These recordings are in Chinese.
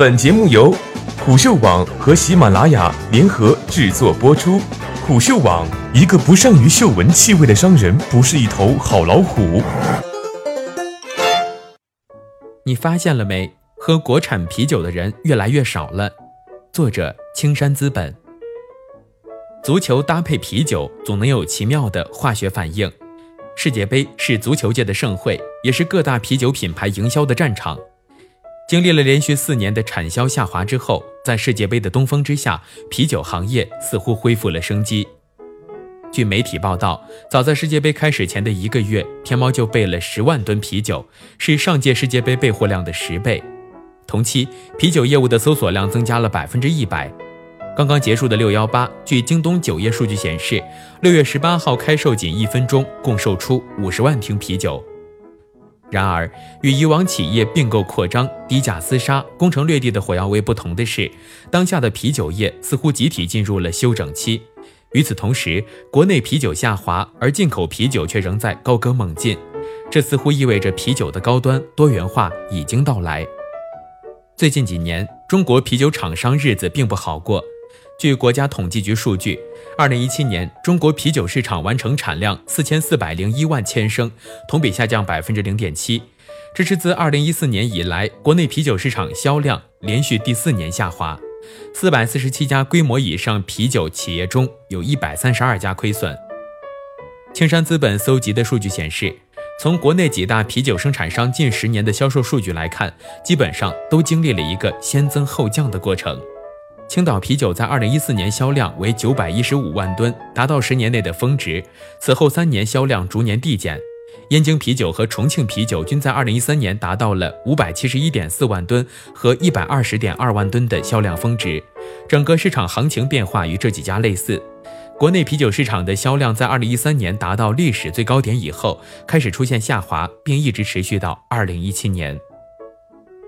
本节目由虎嗅网和喜马拉雅联合制作播出。虎嗅网：一个不善于嗅闻气味的商人，不是一头好老虎。你发现了没？喝国产啤酒的人越来越少了。作者：青山资本。足球搭配啤酒，总能有奇妙的化学反应。世界杯是足球界的盛会，也是各大啤酒品牌营销的战场。经历了连续四年的产销下滑之后，在世界杯的东风之下，啤酒行业似乎恢复了生机。据媒体报道，早在世界杯开始前的一个月，天猫就备了十万吨啤酒，是上届世界杯备货量的十倍。同期，啤酒业务的搜索量增加了百分之一百。刚刚结束的六幺八，据京东酒业数据显示，六月十八号开售仅一分钟，共售出五十万瓶啤酒。然而，与以往企业并购扩张、低价厮杀、攻城略地的火药味不同的是，当下的啤酒业似乎集体进入了休整期。与此同时，国内啤酒下滑，而进口啤酒却仍在高歌猛进，这似乎意味着啤酒的高端多元化已经到来。最近几年，中国啤酒厂商日子并不好过。据国家统计局数据，二零一七年中国啤酒市场完成产量四千四百零一万千升，同比下降百分之零点七。这是自二零一四年以来，国内啤酒市场销量连续第四年下滑。四百四十七家规模以上啤酒企业中，有一百三十二家亏损。青山资本搜集的数据显示。从国内几大啤酒生产商近十年的销售数据来看，基本上都经历了一个先增后降的过程。青岛啤酒在二零一四年销量为九百一十五万吨，达到十年内的峰值。此后三年销量逐年递减。燕京啤酒和重庆啤酒均在二零一三年达到了五百七十一点四万吨和一百二十点二万吨的销量峰值。整个市场行情变化与这几家类似。国内啤酒市场的销量在二零一三年达到历史最高点以后，开始出现下滑，并一直持续到二零一七年。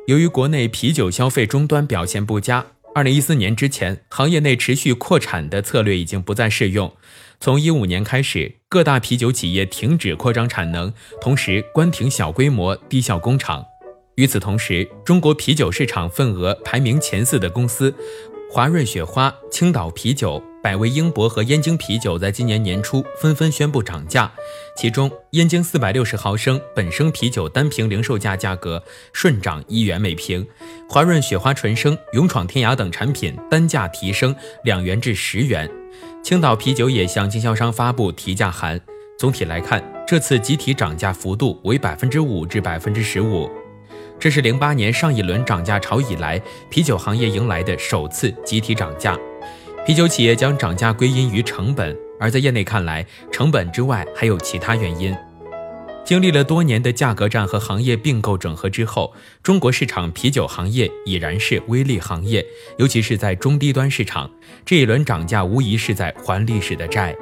由于国内啤酒消费终端表现不佳，二零一四年之前，行业内持续扩产的策略已经不再适用。从一五年开始，各大啤酒企业停止扩张产能，同时关停小规模低效工厂。与此同时，中国啤酒市场份额排名前四的公司。华润雪花、青岛啤酒、百威英博和燕京啤酒在今年年初纷纷宣布涨价，其中燕京四百六十毫升本升啤酒单瓶零售价价格顺涨一元每瓶，华润雪花纯生、勇闯天涯等产品单价提升两元至十元。青岛啤酒也向经销商发布提价函。总体来看，这次集体涨价幅度为百分之五至百分之十五。这是零八年上一轮涨价潮以来，啤酒行业迎来的首次集体涨价。啤酒企业将涨价归因于成本，而在业内看来，成本之外还有其他原因。经历了多年的价格战和行业并购整合之后，中国市场啤酒行业已然是微利行业，尤其是在中低端市场，这一轮涨价无疑是在还历史的债。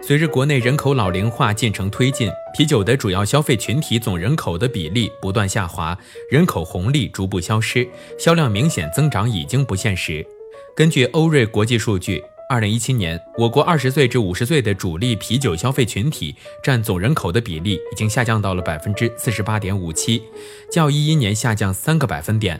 随着国内人口老龄化进程推进，啤酒的主要消费群体总人口的比例不断下滑，人口红利逐步消失，销量明显增长已经不现实。根据欧瑞国际数据，二零一七年我国二十岁至五十岁的主力啤酒消费群体占总人口的比例已经下降到了百分之四十八点五七，较一一年下降三个百分点。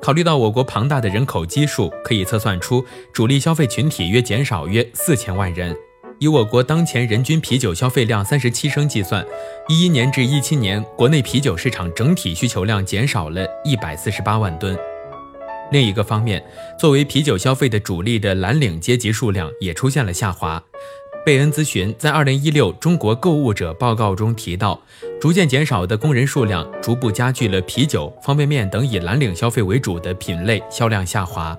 考虑到我国庞大的人口基数，可以测算出主力消费群体约减少约四千万人。以我国当前人均啤酒消费量三十七升计算，一一年至一七年，国内啤酒市场整体需求量减少了一百四十八万吨。另一个方面，作为啤酒消费的主力的蓝领阶级数量也出现了下滑。贝恩咨询在二零一六中国购物者报告中提到，逐渐减少的工人数量，逐步加剧了啤酒、方便面等以蓝领消费为主的品类销量下滑。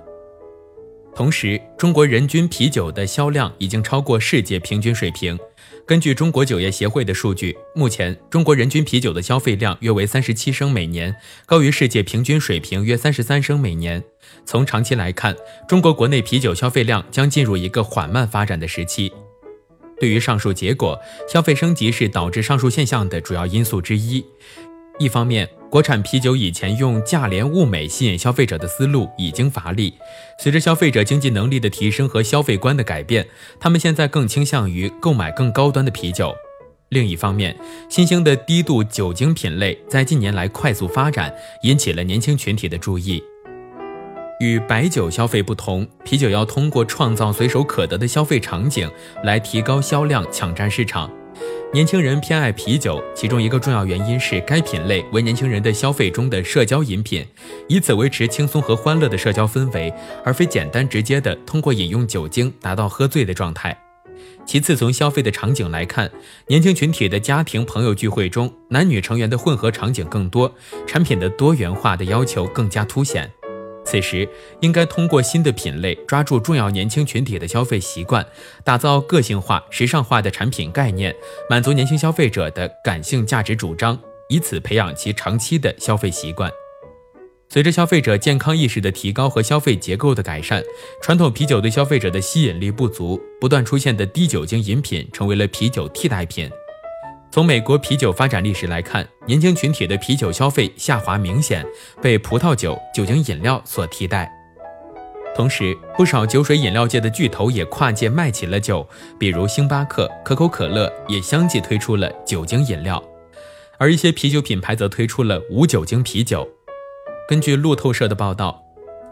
同时，中国人均啤酒的销量已经超过世界平均水平。根据中国酒业协会的数据，目前中国人均啤酒的消费量约为三十七升每年，高于世界平均水平约三十三升每年。从长期来看，中国国内啤酒消费量将进入一个缓慢发展的时期。对于上述结果，消费升级是导致上述现象的主要因素之一。一方面，国产啤酒以前用价廉物美吸引消费者的思路已经乏力，随着消费者经济能力的提升和消费观的改变，他们现在更倾向于购买更高端的啤酒。另一方面，新兴的低度酒精品类在近年来快速发展，引起了年轻群体的注意。与白酒消费不同，啤酒要通过创造随手可得的消费场景来提高销量、抢占市场。年轻人偏爱啤酒，其中一个重要原因是该品类为年轻人的消费中的社交饮品，以此维持轻松和欢乐的社交氛围，而非简单直接的通过饮用酒精达到喝醉的状态。其次，从消费的场景来看，年轻群体的家庭朋友聚会中，男女成员的混合场景更多，产品的多元化的要求更加凸显。此时，应该通过新的品类抓住重要年轻群体的消费习惯，打造个性化、时尚化的产品概念，满足年轻消费者的感性价值主张，以此培养其长期的消费习惯。随着消费者健康意识的提高和消费结构的改善，传统啤酒对消费者的吸引力不足，不断出现的低酒精饮品成为了啤酒替代品。从美国啤酒发展历史来看，年轻群体的啤酒消费下滑明显，被葡萄酒、酒精饮料所替代。同时，不少酒水饮料界的巨头也跨界卖起了酒，比如星巴克、可口可乐也相继推出了酒精饮料，而一些啤酒品牌则推出了无酒精啤酒。根据路透社的报道，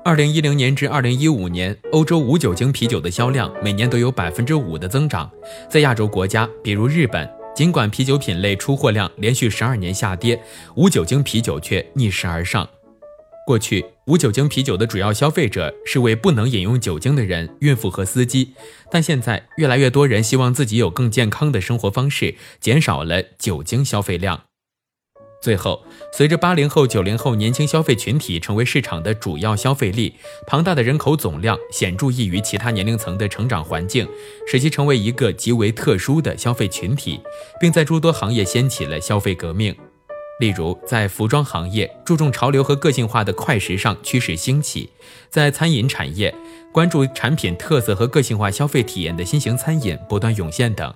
二零一零年至二零一五年，欧洲无酒精啤酒的销量每年都有百分之五的增长，在亚洲国家，比如日本。尽管啤酒品类出货量连续十二年下跌，无酒精啤酒却逆势而上。过去，无酒精啤酒的主要消费者是为不能饮用酒精的人、孕妇和司机，但现在越来越多人希望自己有更健康的生活方式，减少了酒精消费量。最后，随着八零后、九零后年轻消费群体成为市场的主要消费力，庞大的人口总量显著异于其他年龄层的成长环境，使其成为一个极为特殊的消费群体，并在诸多行业掀起了消费革命。例如，在服装行业，注重潮流和个性化的快时尚趋势兴起；在餐饮产业，关注产品特色和个性化消费体验的新型餐饮不断涌现等。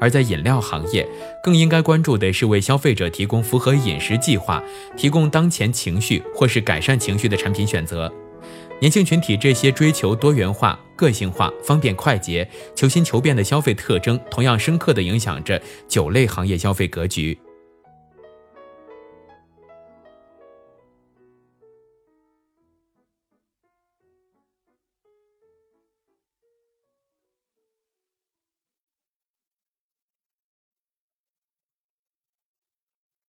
而在饮料行业，更应该关注的是为消费者提供符合饮食计划、提供当前情绪或是改善情绪的产品选择。年轻群体这些追求多元化、个性化、方便快捷、求新求变的消费特征，同样深刻地影响着酒类行业消费格局。